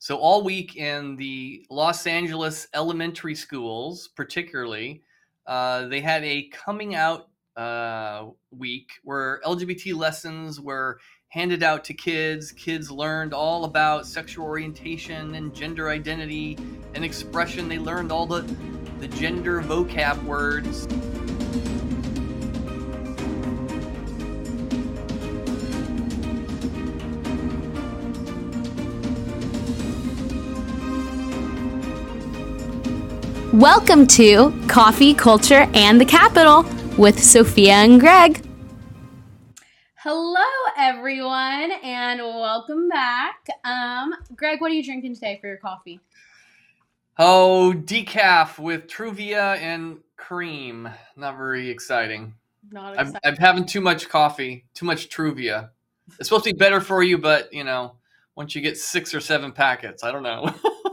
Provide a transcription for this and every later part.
So all week in the Los Angeles elementary schools, particularly, uh, they had a coming out uh, week where LGBT lessons were handed out to kids. Kids learned all about sexual orientation and gender identity and expression. They learned all the the gender vocab words. Welcome to Coffee, Culture, and the Capital with Sophia and Greg. Hello, everyone, and welcome back. Um, Greg, what are you drinking today for your coffee? Oh, decaf with Truvia and cream. Not very exciting. Not I'm. I'm having too much coffee, too much Truvia. It's supposed to be better for you, but you know, once you get six or seven packets, I don't know.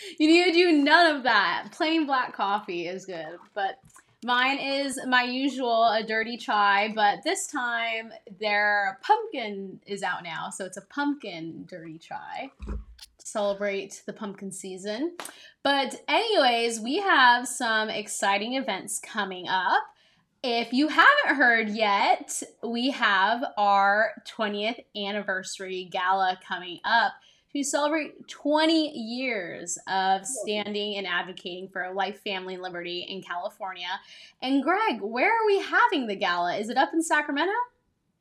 You need to do none of that. Plain black coffee is good, but mine is my usual a dirty chai, but this time their pumpkin is out now, so it's a pumpkin dirty chai. to Celebrate the pumpkin season. But, anyways, we have some exciting events coming up. If you haven't heard yet, we have our 20th anniversary gala coming up to celebrate 20 years of standing and advocating for life, family, and liberty in California. And Greg, where are we having the gala? Is it up in Sacramento?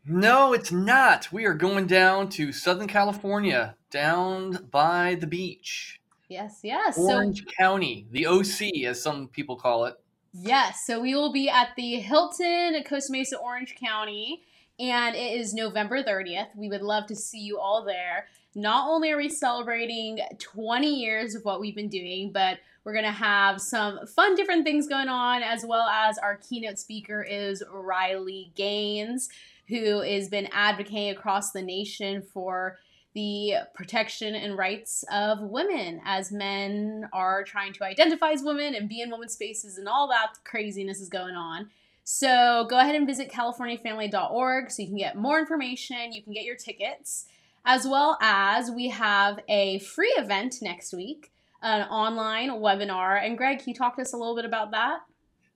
no, it's not. We are going down to Southern California, down by the beach. Yes, yes. Orange So, County, the OC, as some people call it. yes. So we will be at the Hilton at Costa Mesa, Orange County, and it is November 30th. We would love to see you all there. Not only are we celebrating 20 years of what we've been doing, but we're going to have some fun, different things going on, as well as our keynote speaker is Riley Gaines, who has been advocating across the nation for the protection and rights of women as men are trying to identify as women and be in women's spaces and all that craziness is going on. So go ahead and visit californiafamily.org so you can get more information, you can get your tickets, as well as we have a free event next week, an online webinar. And Greg, can you talk to us a little bit about that?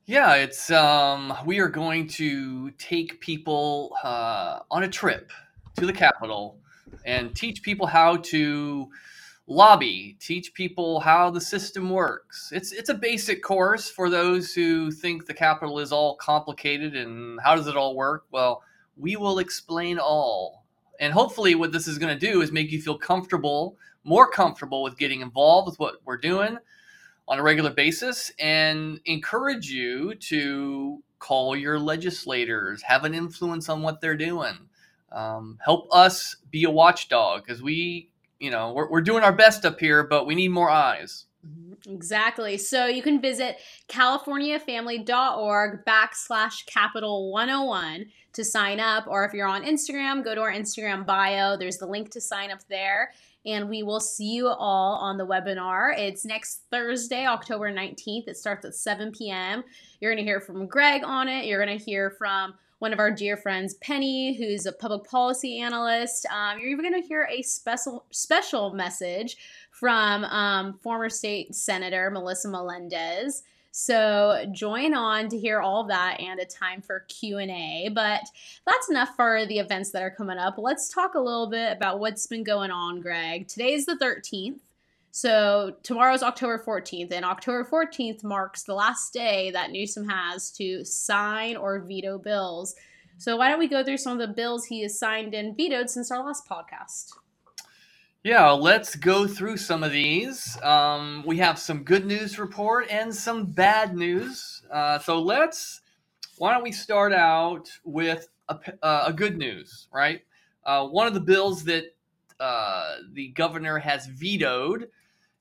Yeah, it's um we are going to take people uh, on a trip to the Capitol and teach people how to lobby, teach people how the system works. It's it's a basic course for those who think the Capitol is all complicated and how does it all work? Well, we will explain all. And hopefully what this is going to do is make you feel comfortable, more comfortable with getting involved with what we're doing on a regular basis and encourage you to call your legislators, have an influence on what they're doing. Um, help us be a watchdog because we, you know, we're, we're doing our best up here, but we need more eyes. Exactly. So you can visit californiafamily.org backslash capital 101 to sign up. Or if you're on Instagram, go to our Instagram bio. There's the link to sign up there. And we will see you all on the webinar. It's next Thursday, October 19th. It starts at 7 p.m. You're going to hear from Greg on it. You're going to hear from one of our dear friends, Penny, who's a public policy analyst. Um, you're even going to hear a special special message from um, former state senator Melissa Melendez. So join on to hear all that and a time for Q&A. But that's enough for the events that are coming up. Let's talk a little bit about what's been going on, Greg. Today's the 13th. So tomorrow's October 14th, and October 14th marks the last day that Newsom has to sign or veto bills. So why don't we go through some of the bills he has signed and vetoed since our last podcast? Yeah, let's go through some of these. Um, we have some good news report and some bad news. Uh, so let's. Why don't we start out with a, uh, a good news, right? Uh, one of the bills that uh, the governor has vetoed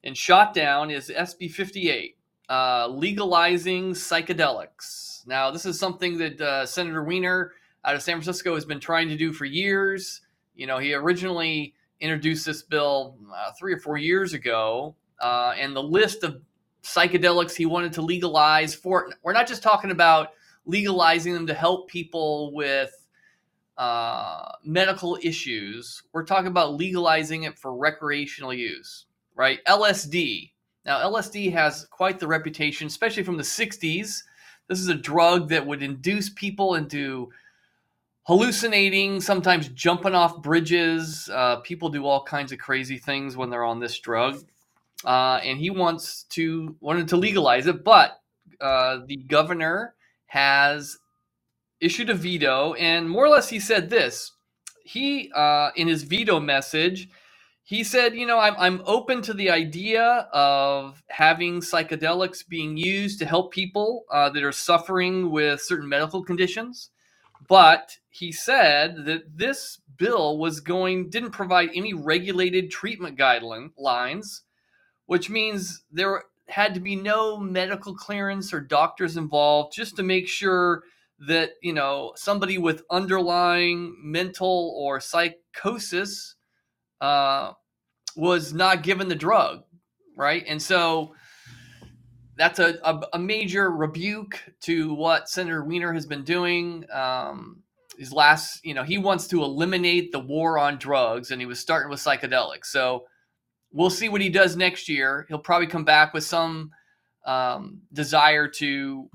and shot down is SB 58, uh, legalizing psychedelics. Now, this is something that uh, Senator Wiener out of San Francisco has been trying to do for years. You know, he originally introduced this bill uh, three or four years ago, uh, and the list of psychedelics he wanted to legalize for we're not just talking about legalizing them to help people with uh, medical issues. We're talking about legalizing it for recreational use, right? LSD. Now, LSD has quite the reputation, especially from the 60s. This is a drug that would induce people into hallucinating, sometimes jumping off bridges. Uh, people do all kinds of crazy things when they're on this drug. Uh, and he wants to wanted to legalize it, but uh, the governor has issued a veto, and more or less he said this. He, uh, in his veto message, he said, you know, I'm, I'm open to the idea of having psychedelics being used to help people uh, that are suffering with certain medical conditions. But he said that this bill was going, didn't provide any regulated treatment guidelines, which means there had to be no medical clearance or doctors involved just to make sure that, you know, somebody with underlying mental or psychosis uh, was not given the drug, right? And so that's a, a, a major rebuke to what Senator Wiener has been doing. Um, his last, you know, he wants to eliminate the war on drugs, and he was starting with psychedelics. So we'll see what he does next year. He'll probably come back with some um, desire to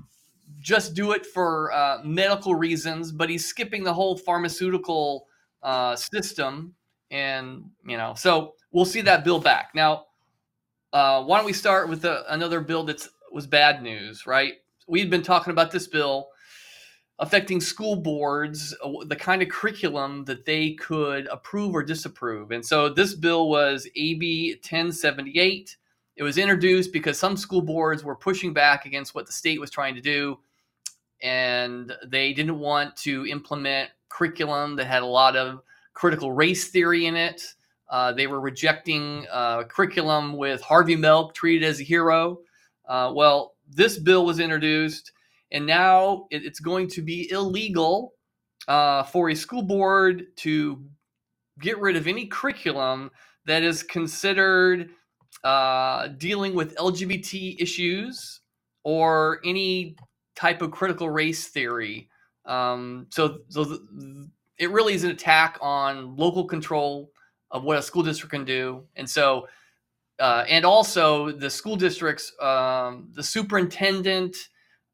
just do it for uh, medical reasons, but he's skipping the whole pharmaceutical uh, system. And, you know, so we'll see that bill back. Now, uh, why don't we start with a, another bill that was bad news, right? We've been talking about this bill affecting school boards, uh, the kind of curriculum that they could approve or disapprove. And so this bill was AB 1078. It was introduced because some school boards were pushing back against what the state was trying to do. And they didn't want to implement curriculum that had a lot of critical race theory in it. Uh, they were rejecting uh, curriculum with Harvey Milk treated as a hero. Uh, well, this bill was introduced, and now it, it's going to be illegal uh, for a school board to get rid of any curriculum that is considered uh, dealing with LGBT issues or any type of critical race theory. Um, so, so th- it really is an attack on local control of what a school district can do. And so, uh, and also the school districts, um, the superintendent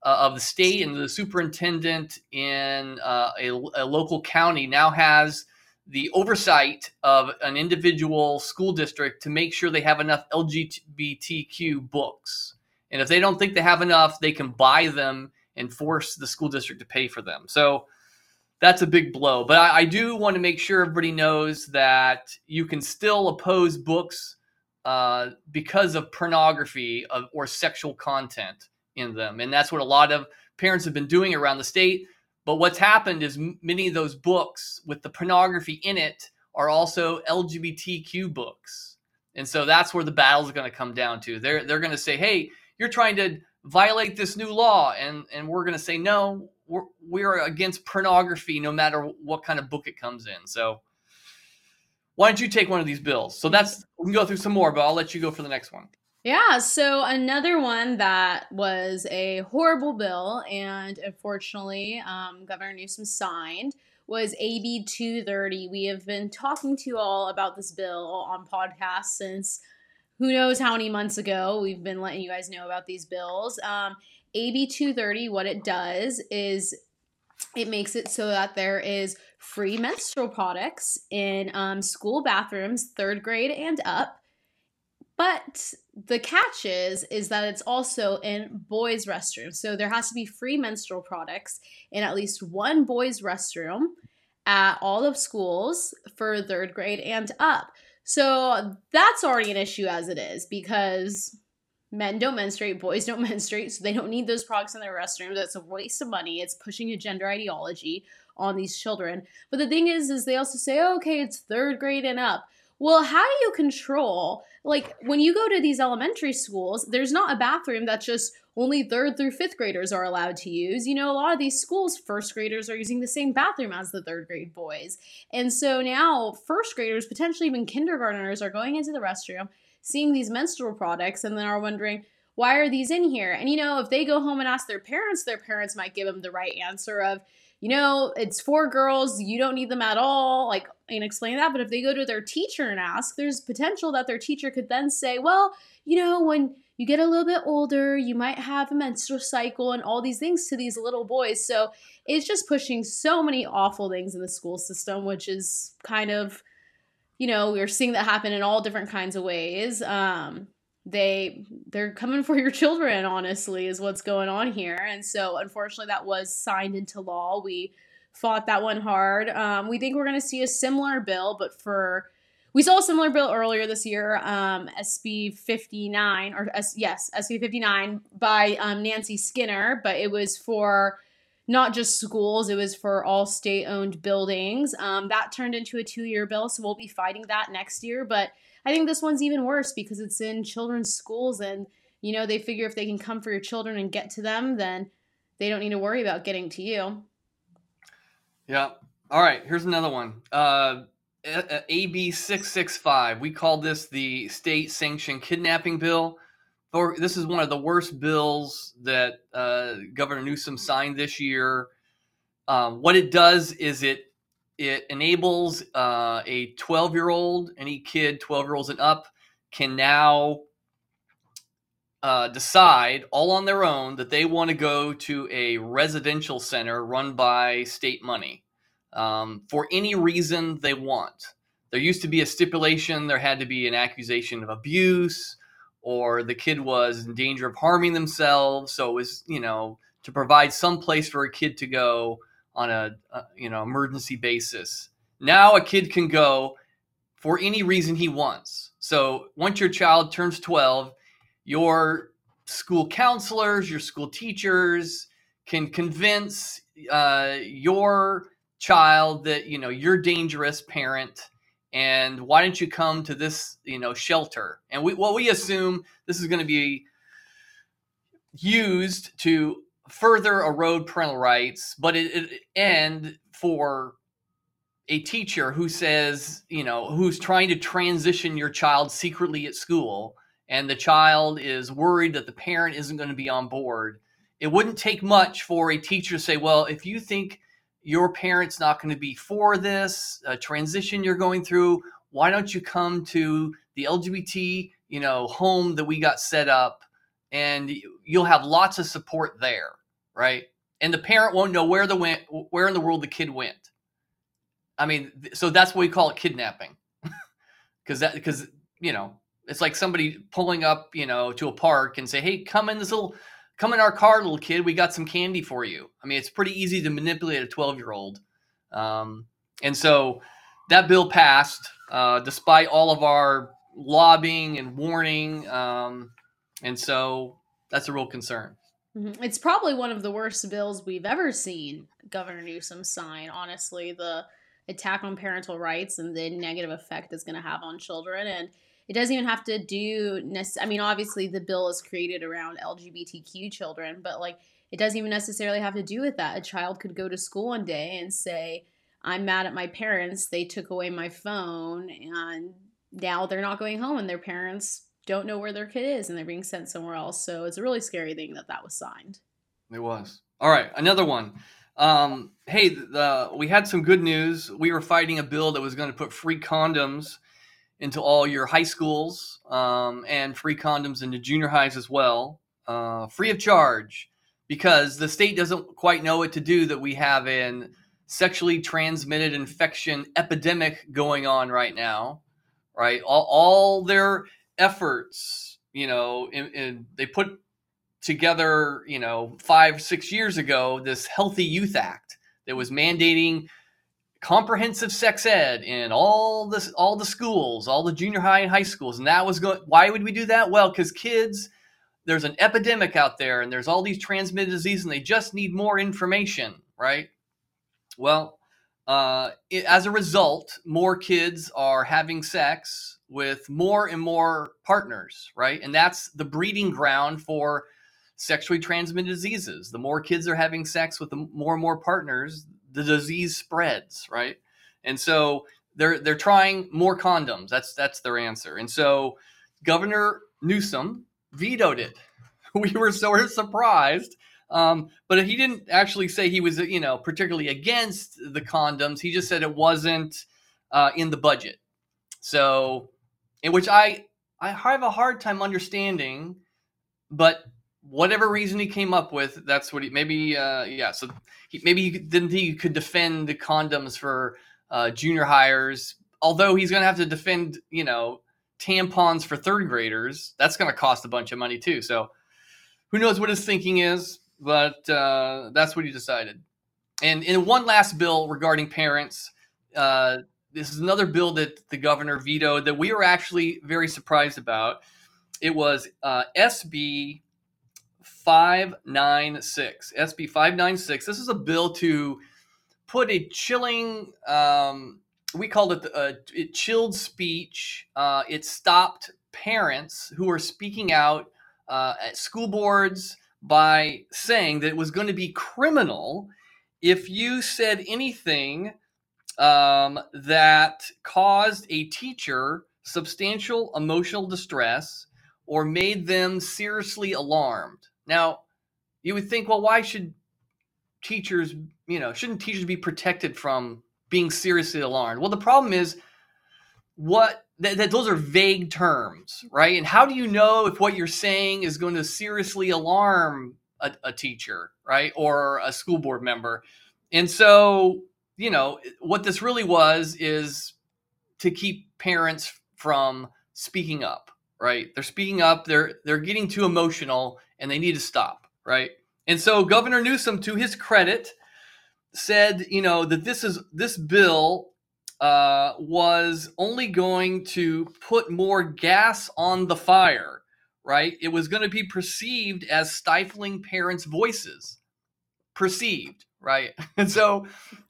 uh, of the state and the superintendent in uh, a, a, local county now has the oversight of an individual school district to make sure they have enough LGBTQ books. And if they don't think they have enough, they can buy them and force the school district to pay for them. So that's a big blow. But I, I, do want to make sure everybody knows that you can still oppose books uh, because of pornography of, or sexual content in them, and that's what a lot of parents have been doing around the state. But what's happened is many of those books with the pornography in it are also LGBTQ books, and so that's where the battle is going to come down to. They're they're going to say, "Hey, you're trying to violate this new law," and and we're going to say, "No, we're, we're against pornography no matter what kind of book it comes in. So why don't you take one of these bills? So that's we can go through some more, but I'll let you go for the next one. Yeah, so another one that was a horrible bill, and unfortunately, um, Governor Newsom signed was AB 230. We have been talking to you all about this bill on podcasts since who knows how many months ago. We've been letting you guys know about these bills. Um, AB 230, what it does is it makes it so that there is free menstrual products in um, school bathrooms, third grade and up. But the catch is is that it's also in boys' restrooms. So there has to be free menstrual products in at least one boys' restroom at all of schools for third grade and up. So that's already an issue as it is because men don't menstruate, boys don't menstruate, so they don't need those products in their restrooms. That's a waste of money. It's pushing a gender ideology on these children. But the thing is, is they also say, oh, okay, it's third grade and up. Well, how do you control, like, when you go to these elementary schools, there's not a bathroom that's just only third through fifth graders are allowed to use. You know, a lot of these schools, first graders are using the same bathroom as the third grade boys. And so now, first graders, potentially even kindergartners, are going into the restroom seeing these menstrual products and then are wondering, why are these in here? And you know, if they go home and ask their parents, their parents might give them the right answer of, you know, it's for girls, you don't need them at all, like, and explain that. But if they go to their teacher and ask, there's potential that their teacher could then say, well, you know, when you get a little bit older, you might have a menstrual cycle and all these things to these little boys. So it's just pushing so many awful things in the school system, which is kind of, you know, we're seeing that happen in all different kinds of ways. Um, they they're coming for your children honestly is what's going on here. And so unfortunately that was signed into law. We fought that one hard. Um, we think we're going to see a similar bill but for we saw a similar bill earlier this year um, sb 59 or S, yes sb 59 by um, nancy skinner but it was for not just schools it was for all state owned buildings. Um, that turned into a two year bill so we'll be fighting that next year but I think this one's even worse because it's in children's schools and you know they figure if they can come for your children and get to them then they don't need to worry about getting to you. Yeah. All right, here's another one. Uh AB 665. We call this the state sanctioned kidnapping bill. Or this is one of the worst bills that uh, Governor Newsom signed this year. Um, what it does is it it enables uh, a 12 year old, any kid 12 year olds and up, can now uh, decide all on their own that they want to go to a residential center run by state money um, for any reason they want. There used to be a stipulation, there had to be an accusation of abuse, or the kid was in danger of harming themselves. So it was, you know, to provide some place for a kid to go on a, a you know emergency basis. Now a kid can go for any reason he wants. So once your child turns 12, your school counselors, your school teachers can convince uh, your child that you know you're dangerous parent and why don't you come to this you know shelter and we well we assume this is going to be used to further erode parental rights, but it, it and for a teacher who says, you know, who's trying to transition your child secretly at school, and the child is worried that the parent isn't going to be on board, it wouldn't take much for a teacher to say, well, if you think your parent's not going to be for this uh, transition you're going through, why don't you come to the LGBT, you know, home that we got set up, and you'll have lots of support there right? And the parent won't know where the went where in the world the kid went. I mean, so that's what we call it kidnapping. Cuz that cuz you know, it's like somebody pulling up, you know, to a park and say, "Hey, come in this little come in our car, little kid. We got some candy for you." I mean, it's pretty easy to manipulate a 12-year-old. Um, and so that bill passed uh, despite all of our lobbying and warning. Um, and so that's a real concern. Mm-hmm. It's probably one of the worst bills we've ever seen Governor Newsom sign. Honestly, the attack on parental rights and the negative effect it's going to have on children. And it doesn't even have to do, I mean, obviously the bill is created around LGBTQ children, but like it doesn't even necessarily have to do with that. A child could go to school one day and say, I'm mad at my parents. They took away my phone and now they're not going home and their parents don't know where their kid is and they're being sent somewhere else. So it's a really scary thing that that was signed. It was. All right, another one. Um, hey, the, we had some good news. We were fighting a bill that was going to put free condoms into all your high schools um, and free condoms into junior highs as well, uh, free of charge, because the state doesn't quite know what to do that we have an sexually transmitted infection epidemic going on right now, right? All, all their efforts, you know, and, they put together, you know, five, six years ago, this Healthy Youth Act that was mandating comprehensive sex ed in all this all the schools all the junior high and high schools and that was going why would we do that? Well because kids there's an epidemic out there and there's all these transmitted diseases and they just need more information right? Well uh, it, as a result more kids are having sex with more and more partners, right? And that's the breeding ground for sexually transmitted diseases. The more kids are having sex with the more and more partners, the disease spreads, right? And so they're they're trying more condoms. That's that's their answer. And so Governor Newsom vetoed it. We were sort of surprised Um, but he didn't actually say he was, you know, particularly against the condoms. He just said it wasn't uh, in the budget. So, in which I I have a hard time understanding, but whatever reason he came up with, that's what he maybe uh, yeah. So he, maybe he didn't think he could defend the condoms for uh, junior hires, although he's going to have to defend you know tampons for third graders. That's going to cost a bunch of money too. So who knows what his thinking is, but uh, that's what he decided. And in one last bill regarding parents, uh, this is another bill that the governor vetoed that we were actually very surprised about. It was uh, SB 596. SB 596. This is a bill to put a chilling, um, we called it, uh, it chilled speech. Uh, it stopped parents who were speaking out uh, at school boards by saying that it was going to be criminal if you said anything um, that caused a teacher substantial emotional distress or made them seriously alarmed. Now, you would think, well, why should teachers, you know, shouldn't teachers be protected from being seriously alarmed? Well, the problem is what that, that those are vague terms, right? And how do you know if what you're saying is going to seriously alarm a, a teacher, right, or a school board member? And so, you know, what this really was is to keep parents from speaking up, right? They're speaking up, they're they're getting too emotional and they need to stop, right? And so Governor Newsom to his credit said, you know, that this is this bill uh, was only going to put more gas on the fire, right? It was going to be perceived as stifling parents' voices. Perceived, right? And so,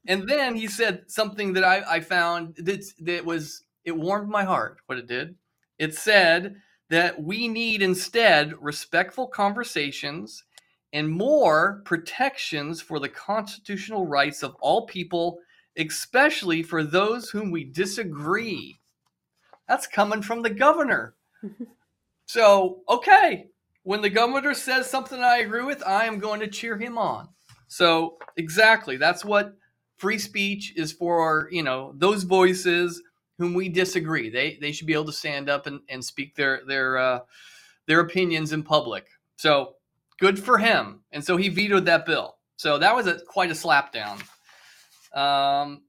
and then he said something that I, I found that, that was, it warmed my heart, what it did. It said that we need instead respectful conversations and more protections for the constitutional rights of all people especially for those whom we disagree. That's coming from the governor. so, okay, when the governor says something I agree with, I am going to cheer him on. So, exactly, that's what free speech is for, you know, those voices whom we disagree. They they should be able to stand up and, and speak their their uh, their opinions in public. So, good for him. And so he vetoed that bill. So that was a quite a slapdown. Um,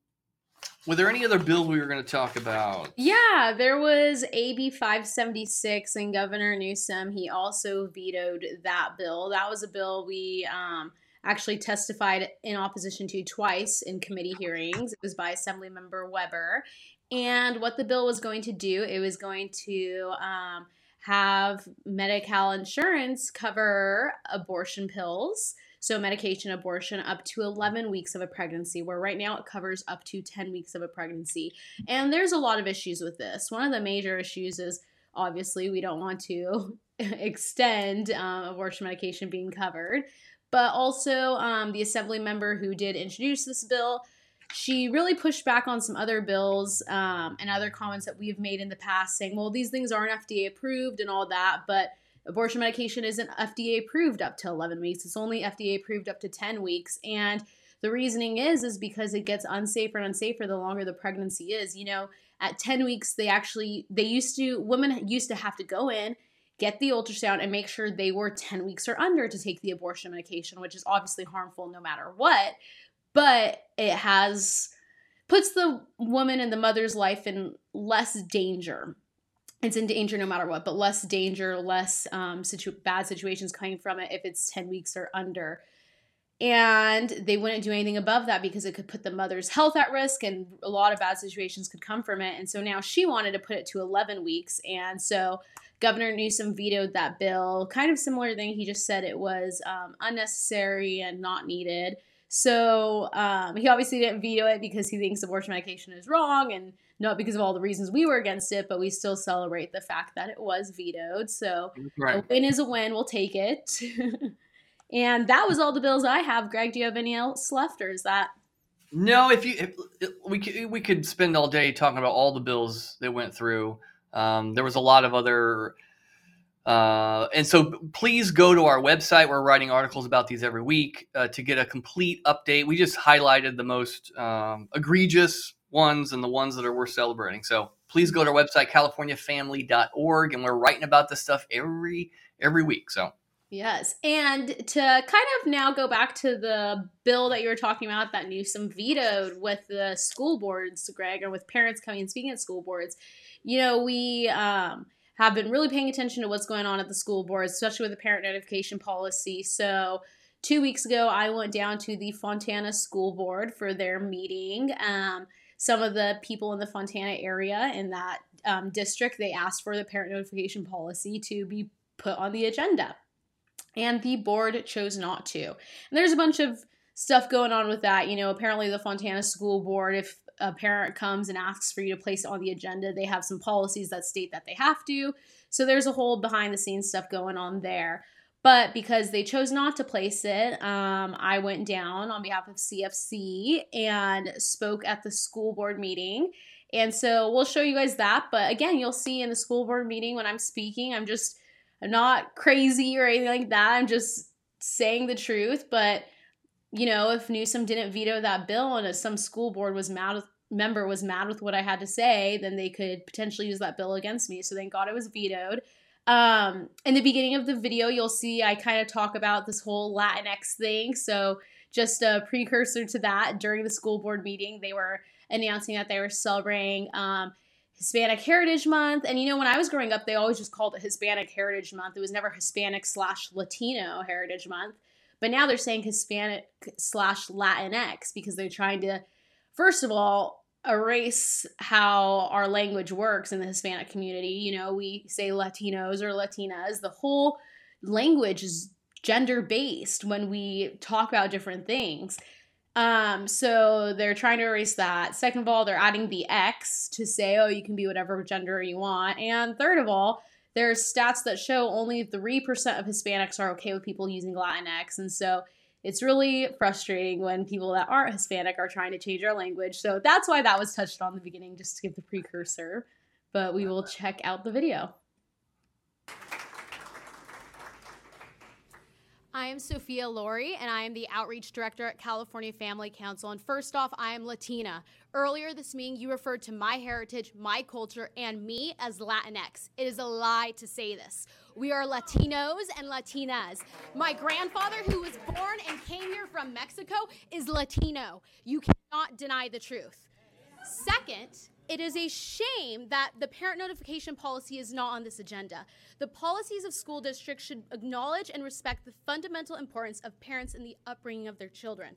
were there any other bills we were going to talk about? Yeah, there was AB 576, and Governor Newsom, he also vetoed that bill. That was a bill we um, actually testified in opposition to twice in committee hearings. It was by Assemblymember Weber. And what the bill was going to do, it was going to um, have Medi-Cal insurance cover abortion pills so medication abortion up to 11 weeks of a pregnancy, where right now it covers up to 10 weeks of a pregnancy. And there's a lot of issues with this. One of the major issues is obviously we don't want to extend um, abortion medication being covered. But also, um, the assembly member who did introduce this bill, she really pushed back on some other bills um, and other comments that we've made in the past saying, well, these things aren't FDA approved and all that. But abortion medication isn't FDA approved up to 11 weeks. It's only FDA approved up to 10 weeks. And the reasoning is is because it gets unsafer and unsafer the longer the pregnancy is. You know, at 10 weeks they actually they used to women used to have to go in get the ultrasound and make sure they were 10 weeks or under to take the abortion medication, which is obviously harmful no matter what. But it has puts the woman and the mother's life in less danger it's in danger no matter what, but less danger, less um, situ- bad situations coming from it if it's 10 weeks or under. And they wouldn't do anything above that because it could put the mother's health at risk and a lot of bad situations could come from it. And so now she wanted to put it to 11 weeks. And so Governor Newsom vetoed that bill. Kind of similar thing. He just said it was um, unnecessary and not needed. So um, he obviously didn't veto it because he thinks abortion medication is wrong and not because of all the reasons we were against it, but we still celebrate the fact that it was vetoed. So right. a win is a win. We'll take it. and that was all the bills I have. Greg, do you have any else left, or is that? No, if you if, we could, we could spend all day talking about all the bills that went through. Um, there was a lot of other Uh, and so please go to our website. We're writing articles about these every week uh, to get a complete update. We just highlighted the most um, egregious ones and the ones that are worth celebrating. So please go to our website, californiafamily.org, and we're writing about this stuff every every week. So Yes. And to kind of now go back to the bill that you were talking about that Newsom vetoed with the school boards, Greg, or with parents coming and speaking at school boards, you know, we um, have been really paying attention to what's going on at the school boards, especially with the parent notification policy. So, two weeks ago, I went down to the Fontana School Board for their meeting. Um, some of the people in the Fontana area in that um, district, they asked for the parent notification policy to be put on the agenda and the board chose not to. And there's a bunch of stuff going on with that. You know, apparently the Fontana School Board, if a parent comes and asks for you to place it on the agenda, they have some policies that state that they have to. So there's a whole behind the scenes stuff going on there. But because they chose not to place it, um, I went down on behalf of CFC and spoke at the school board meeting. And so we'll show you guys that. But again, you'll see in the school board meeting when I'm speaking, I'm just I'm not crazy or anything like that. I'm just saying the truth. But you know, if Newsom didn't veto that bill and some school board was mad with member was mad with what I had to say, then they could potentially use that bill against me. So thank God it was vetoed. Um, in the beginning of the video, you'll see I kind of talk about this whole Latinx thing. So just a precursor to that, during the school board meeting, they were announcing that they were celebrating um, Hispanic Heritage Month. And you know, when I was growing up, they always just called it Hispanic Heritage Month. It was never Hispanic slash Latino Heritage Month. But now they're saying Hispanic slash Latinx because they're trying to, first of all, erase how our language works in the Hispanic community. You know, we say Latinos or Latinas. The whole language is gender based when we talk about different things. Um, so they're trying to erase that. Second of all, they're adding the X to say, oh, you can be whatever gender you want. And third of all, there's stats that show only 3% of Hispanics are okay with people using Latinx. And so it's really frustrating when people that aren't Hispanic are trying to change our language. So that's why that was touched on the beginning, just to give the precursor. But we will uh-huh. check out the video. I am Sophia Lorey, and I am the Outreach Director at California Family Council. And first off, I am Latina. Earlier this meeting, you referred to my heritage, my culture, and me as Latinx. It is a lie to say this. We are Latinos and Latinas. My grandfather, who was born and came here from Mexico, is Latino. You cannot deny the truth. Second, it is a shame that the parent notification policy is not on this agenda. The policies of school districts should acknowledge and respect the fundamental importance of parents in the upbringing of their children.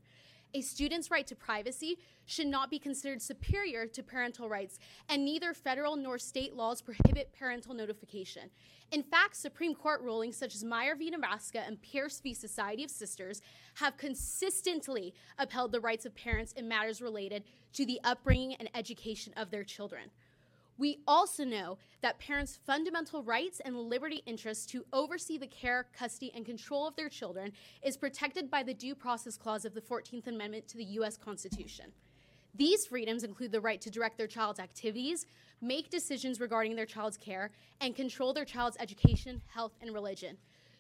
A student's right to privacy should not be considered superior to parental rights, and neither federal nor state laws prohibit parental notification. In fact, Supreme Court rulings such as Meyer v. Nebraska and Pierce v. Society of Sisters have consistently upheld the rights of parents in matters related to the upbringing and education of their children. We also know that parents' fundamental rights and liberty interests to oversee the care, custody, and control of their children is protected by the Due Process Clause of the 14th Amendment to the U.S. Constitution. These freedoms include the right to direct their child's activities, make decisions regarding their child's care, and control their child's education, health, and religion.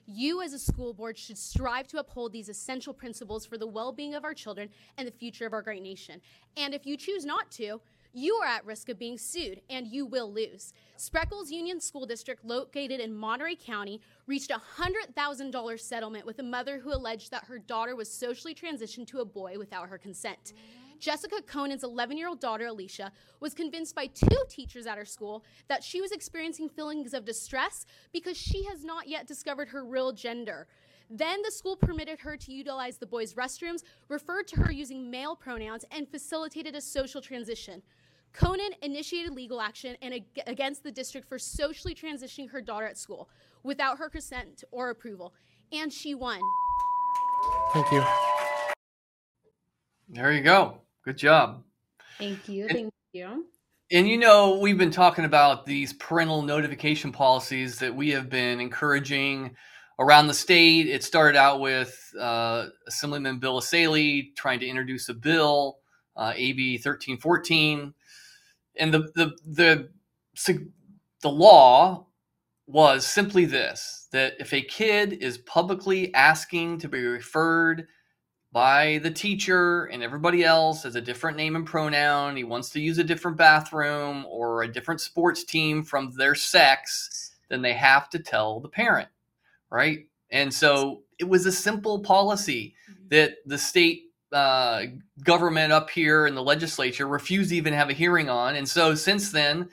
You, as a school board, should strive to uphold these essential principles for the well being of our children and the future of our great nation. And if you choose not to, you are at risk of being sued and you will lose. Spreckels Union School District, located in Monterey County, reached a $100,000 settlement with a mother who alleged that her daughter was socially transitioned to a boy without her consent. Jessica Konen's 11 year old daughter, Alicia, was convinced by two teachers at her school that she was experiencing feelings of distress because she has not yet discovered her real gender. Then the school permitted her to utilize the boys' restrooms, referred to her using male pronouns, and facilitated a social transition. Konen initiated legal action and ag- against the district for socially transitioning her daughter at school without her consent or approval, and she won. Thank you. There you go. Good job. Thank you. And- Thank you. And you know, we've been talking about these parental notification policies that we have been encouraging around the state. It started out with uh, Assemblyman Bill Essayli trying to introduce a bill, uh, AB 1314. And the, the, the, the law was simply this that if a kid is publicly asking to be referred by the teacher and everybody else as a different name and pronoun, he wants to use a different bathroom or a different sports team from their sex, then they have to tell the parent, right? And so it was a simple policy mm-hmm. that the state uh, government up here in the legislature refused to even have a hearing on. And so since then,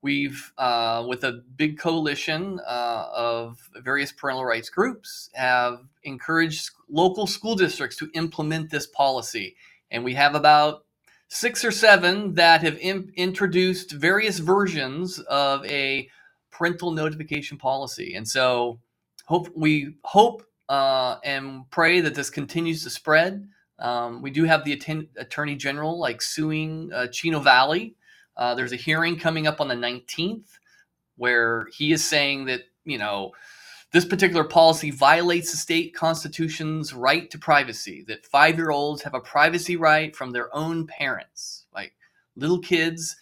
we've, uh, with a big coalition uh, of various parental rights groups, have encouraged local school districts to implement this policy. And we have about six or seven that have Im- introduced various versions of a parental notification policy. And so hope we hope uh, and pray that this continues to spread. Um, we do have the atten- attorney general like suing uh, Chino Valley. Uh, there's a hearing coming up on the 19th where he is saying that you know this particular policy violates the state constitution's right to privacy. That five year olds have a privacy right from their own parents, like little kids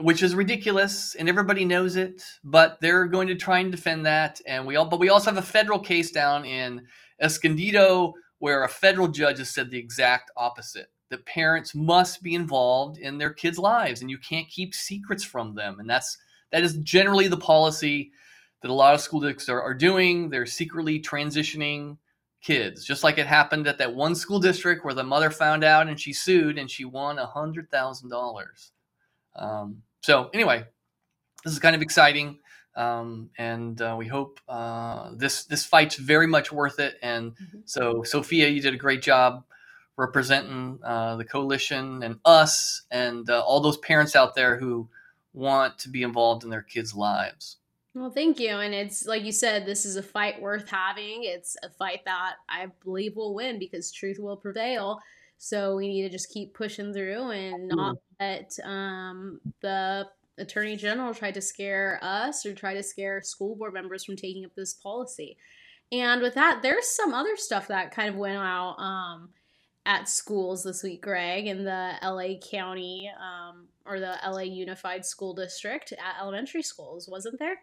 which is ridiculous and everybody knows it but they're going to try and defend that and we all but we also have a federal case down in escondido where a federal judge has said the exact opposite that parents must be involved in their kids lives and you can't keep secrets from them and that's that is generally the policy that a lot of school districts are, are doing. They're secretly transitioning kids just like it happened at that one school district where the mother found out and she sued and she won a hundred thousand dollars. Um, so anyway, this is kind of exciting, um, and uh, we hope uh, this this fight's very much worth it. And mm-hmm. so, Sophia, you did a great job representing uh, the coalition and us and uh, all those parents out there who want to be involved in their kids' lives. Well, thank you. And it's like you said, this is a fight worth having. It's a fight that I believe will win because truth will prevail. So we need to just keep pushing through and not let um, the attorney general tried to scare us or try to scare school board members from taking up this policy. And with that, there's some other stuff that kind of went out um, at schools this week, Greg, in the LA County um, or the LA Unified School District at elementary schools, wasn't there?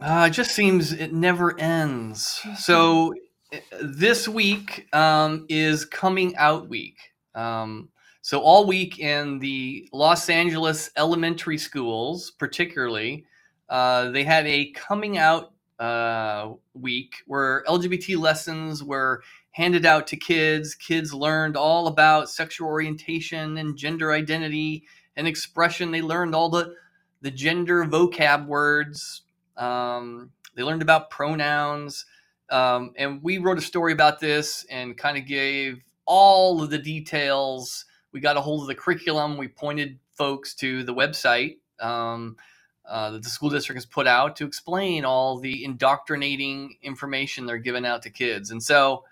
Uh, it just seems it never ends. So mm-hmm. eh, this week um, is coming out week. Um, so all week in the Los Angeles elementary schools, particularly, uh, they had a coming out uh, week where LGBT lessons were handed out to kids. Kids learned all about sexual orientation and gender identity and expression. They learned all the the gender vocab words. Um, they learned about pronouns. Um, and we wrote a story about this and kind of gave all of the details. We got a hold of the curriculum. We pointed folks to the website um, uh, that the school district has put out to explain all the indoctrinating information they're giving out to kids. And so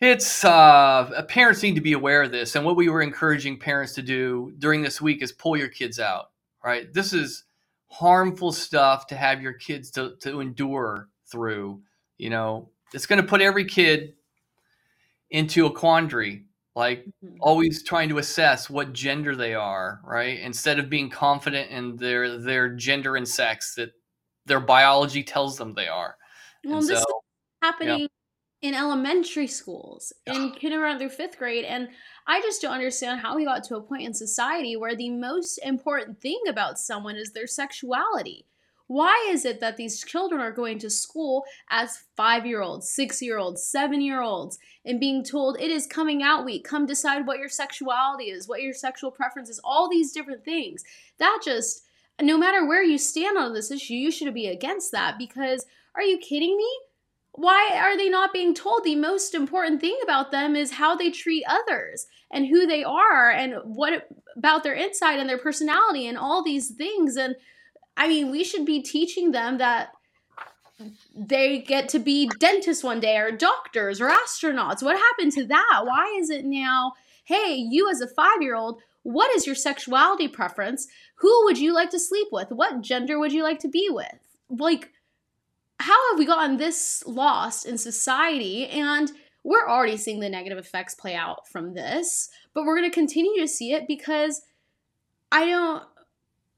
it's uh, parents need to be aware of this. And what we were encouraging parents to do during this week is pull your kids out. Right, this is harmful stuff to have your kids to, to endure through. You know, it's going to put every kid into a quandary like mm-hmm. always trying to assess what gender they are right instead of being confident in their their gender and sex that their biology tells them they are well and this so, is happening yeah. in elementary schools in kindergarten through fifth grade and i just don't understand how we got to a point in society where the most important thing about someone is their sexuality why is it that these children are going to school as five year olds, six year olds, seven year olds, and being told it is coming out week? Come decide what your sexuality is, what your sexual preference is, all these different things. That just, no matter where you stand on this issue, you should be against that because are you kidding me? Why are they not being told the most important thing about them is how they treat others and who they are and what about their inside and their personality and all these things and I mean, we should be teaching them that they get to be dentists one day or doctors or astronauts. What happened to that? Why is it now, hey, you as a five year old, what is your sexuality preference? Who would you like to sleep with? What gender would you like to be with? Like, how have we gotten this lost in society? And we're already seeing the negative effects play out from this, but we're going to continue to see it because I don't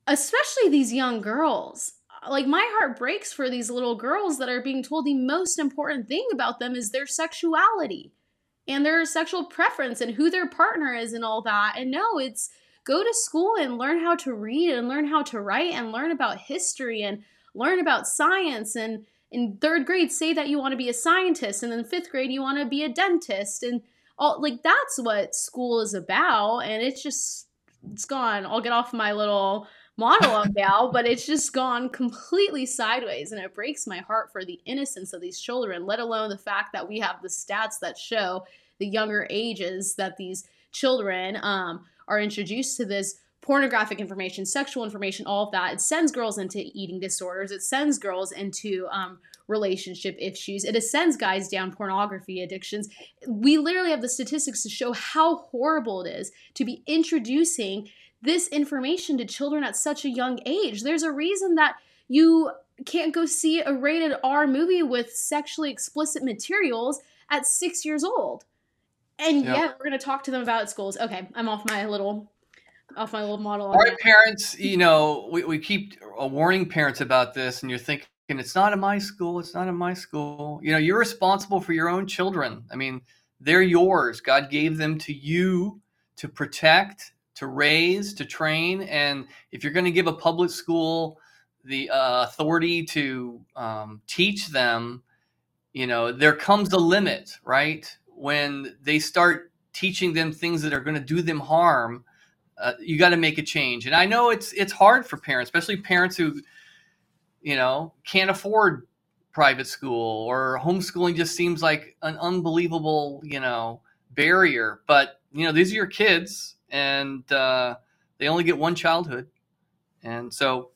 especially these young girls. like my heart breaks for these little girls that are being told the most important thing about them is their sexuality and their sexual preference and who their partner is and all that. And no, it's go to school and learn how to read and learn how to write and learn about history and learn about science and in third grade say that you want to be a scientist and then fifth grade you want to be a dentist and all like that's what school is about and it's just it's gone i'll get off my little monologue now but it's just gone completely sideways and it breaks my heart for the innocence of these children let alone the fact that we have the stats that show the younger ages that these children um, are introduced to this pornographic information, sexual information, all of that. It sends girls into eating disorders. It sends girls into um, relationship issues. It sends guys down pornography addictions. We literally have the statistics to show how horrible it is to be introducing this information to children at such a young age. There's a reason that you can't go see a rated R movie with sexually explicit materials at six years old. And yep. yet we're going to talk to them about schools. Okay, I'm off my little off my little model. All right, parents, you know, we, we keep uh, warning parents about this, and you're thinking, it's not in my school, it's not in my school. You know, you're responsible for your own children. I mean, they're yours. God gave them to you to protect, to raise, to train. And if you're going to give a public school the uh, authority to um, teach them, you know, there comes a limit, right? When they start teaching them things that are going to do them harm, uh, you got to make a change. And I know it's it's hard for parents, especially parents who, you know, can't afford private school or homeschooling just seems like an unbelievable, you know, barrier. But you know, these are your kids, and uh, they only get one childhood, and so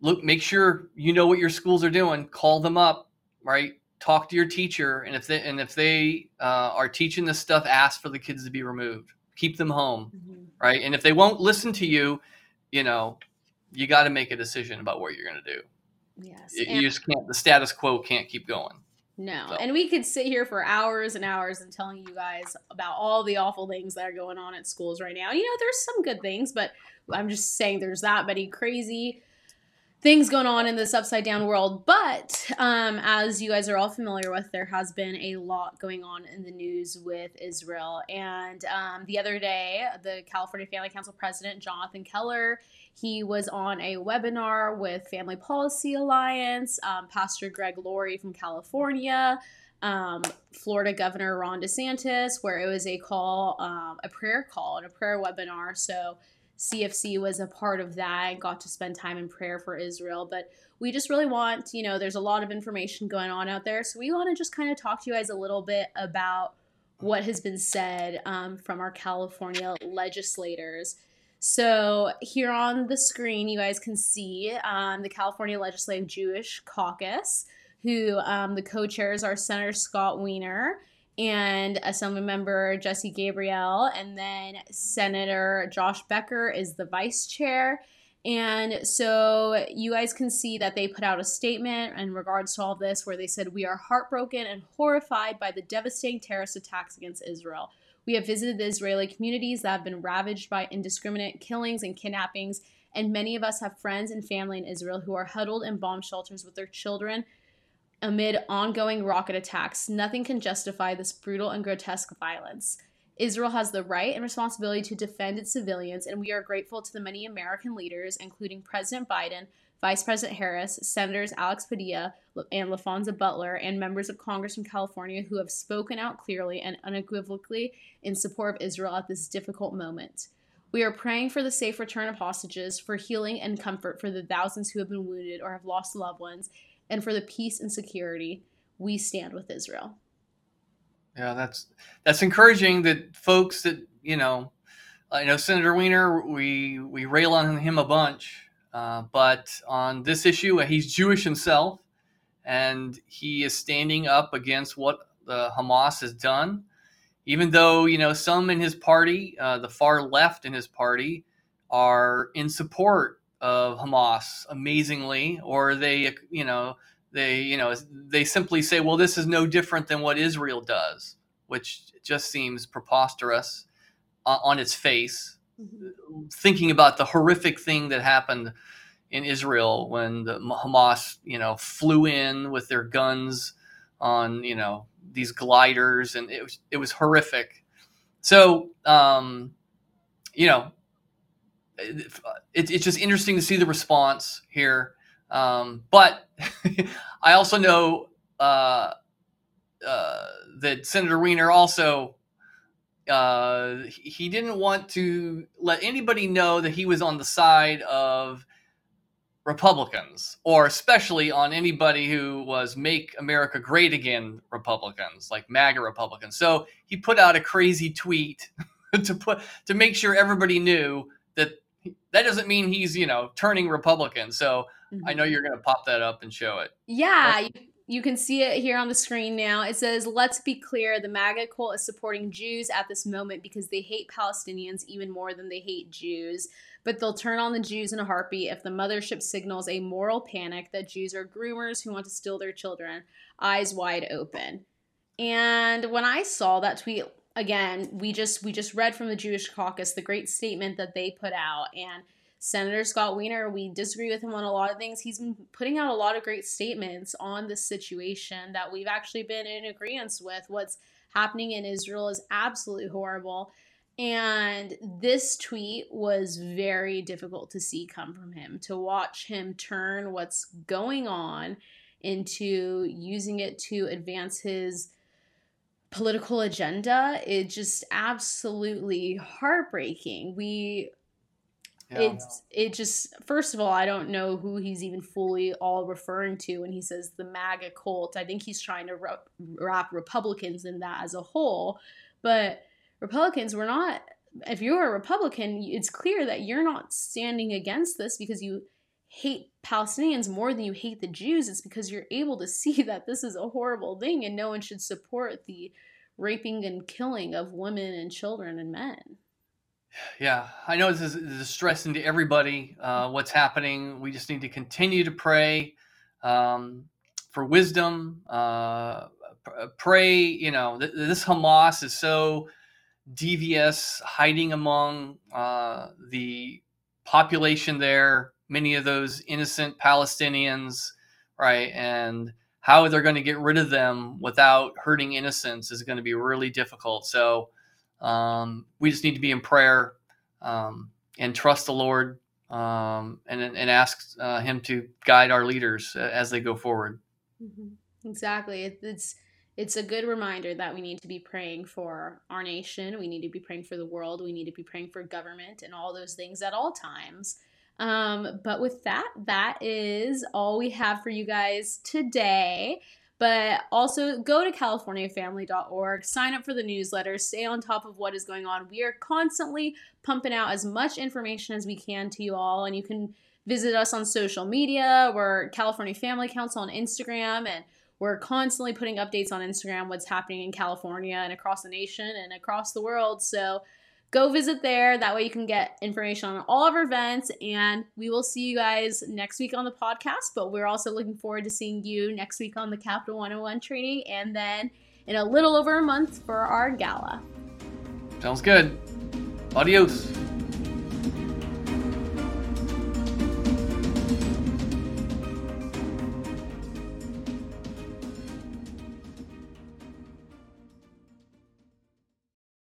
look, make sure you know what your schools are doing. Call them up, right? Talk to your teacher, and if they and if they uh, are teaching this stuff, ask for the kids to be removed keep them home, mm-hmm. right? And if they won't listen to you, you know, you got to make a decision about what you're going to do. Yes, you, you just can't. The status quo can't keep going. No, so. and we could sit here for hours and hours and telling you guys about all the awful things that are going on at schools right now. You know, there's some good things, but I'm just saying there's that many crazy things going on in this upside down world. But um, as you guys are all familiar with, there has been a lot going on in the news with Israel. And um, the other day, the California Family Council president, Jonathan Keller, he was on a webinar with Family Policy Alliance, um, Pastor Greg Laurie from California. Um, Florida Governor Ron DeSantis, where it was a call, um, a prayer call and a prayer webinar. So CFC was a part of that and got to spend time in prayer for Israel. But we just really want, you know, there's a lot of information going on out there. So we want to just kind of talk to you guys a little bit about what has been said um, from our California legislators. So here on the screen, you guys can see um, the California Legislative Jewish Caucus, who um, the co-chairs are Senator Scott Wiener and Assemblymember Jesse Gabriel, and then Senator Josh Becker is the vice chair. And so you guys can see that they put out a statement in regards to all this where they said, We are heartbroken and horrified by the devastating terrorist attacks against Israel. We have visited the Israeli communities that have been ravaged by indiscriminate killings and kidnappings, and many of us have friends and family in Israel who are huddled in bomb shelters with their children amid ongoing rocket attacks. Nothing can justify this brutal and grotesque violence. Israel has the right and responsibility to defend its civilians, and we are grateful to the many American leaders, including President Biden, Vice President Harris, Senators Alex Padilla and Laphonza Butler, and members of Congress from California who have spoken out clearly and unequivocally in support of Israel at this difficult moment. We are praying for the safe return of hostages, for healing and comfort for the thousands who have been wounded or have lost loved ones, and for the peace and security we stand with Israel. Yeah, that's that's encouraging that folks that you know, I know Senator Wiener. we we rail on him a bunch, uh, but on this issue, he's Jewish himself, and he is standing up against what the Hamas has done. Even though you know some in his party, uh, the far left in his party, are in support of Hamas amazingly, or they, you know, they, you know, they simply say, well, this is no different than what Israel does, which just seems preposterous on its face. Mm-hmm. Thinking about the horrific thing that happened in Israel when the Hamas, you know, flew in with their guns on, you know, these gliders, and it was it was horrific. So, um, you know, it, it's just interesting to see the response here. Um, but I also know uh, uh, that Senator Wiener also uh, he didn't want to let anybody know that he was on the side of Republicans, or especially on anybody who was "Make America Great Again" Republicans, like MAGA Republicans. So he put out a crazy tweet to put to make sure everybody knew that that doesn't mean he's you know turning Republican. So mm-hmm. I know you're going to pop that up and show it. Yeah, you can see it here on the screen now. It says, Let's be clear, the MAGA cult is supporting Jews at this moment because they hate Palestinians even more than they hate Jews. But they'll turn on the Jews in a heartbeat if the mothership signals a moral panic that Jews are groomers who want to steal their children, eyes wide open. And when I saw that tweet, again, we just we just read from the Jewish caucus the great statement that they put out and Senator Scott Wiener, we disagree with him on a lot of things. He's been putting out a lot of great statements on the situation that we've actually been in agreement with. What's happening in Israel is absolutely horrible. And this tweet was very difficult to see come from him, to watch him turn what's going on into using it to advance his political agenda. It just absolutely heartbreaking. We yeah. It's it just first of all, I don't know who he's even fully all referring to when he says the MAGA cult. I think he's trying to wrap Republicans in that as a whole, but Republicans were not. If you're a Republican, it's clear that you're not standing against this because you hate Palestinians more than you hate the Jews. It's because you're able to see that this is a horrible thing and no one should support the raping and killing of women and children and men. Yeah, I know this is, distressing to everybody. Uh, what's happening? We just need to continue to pray um, for wisdom. Uh, pray, you know, th- this Hamas is so devious, hiding among uh, the population there. Many of those innocent Palestinians, right? And how they're going to get rid of them without hurting innocents is going to be really difficult. So um, we just need to be in prayer um, and trust the Lord um, and, and ask uh, Him to guide our leaders as they go forward. Mm-hmm. Exactly. It's it's a good reminder that we need to be praying for our nation. We need to be praying for the world. We need to be praying for government and all those things at all times. Um, but with that, that is all we have for you guys today. But also go to californiafamily.org, sign up for the newsletter, stay on top of what is going on. We are constantly pumping out as much information as we can to you all, and you can visit us on social media. We're California Family Council on Instagram, and we're constantly putting updates on Instagram, what's happening in California and across the nation and across the world. So go visit there. That way you can get information on all of our events. And we will see you guys next week on the podcast. But we're also looking forward to seeing you next week on the Capital 101 training and then in a little over a month for our gala. Sounds good. Adios.